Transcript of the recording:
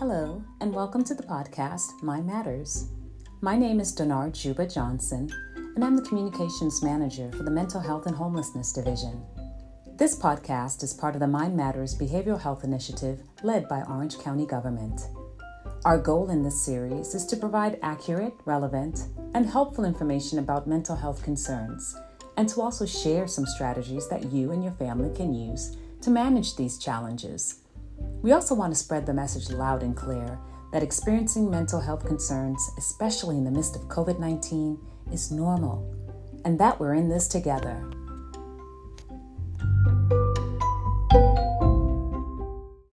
Hello, and welcome to the podcast Mind Matters. My name is Denard Juba Johnson, and I'm the Communications Manager for the Mental Health and Homelessness Division. This podcast is part of the Mind Matters Behavioral Health Initiative led by Orange County Government. Our goal in this series is to provide accurate, relevant, and helpful information about mental health concerns, and to also share some strategies that you and your family can use to manage these challenges. We also want to spread the message loud and clear that experiencing mental health concerns, especially in the midst of COVID 19, is normal and that we're in this together.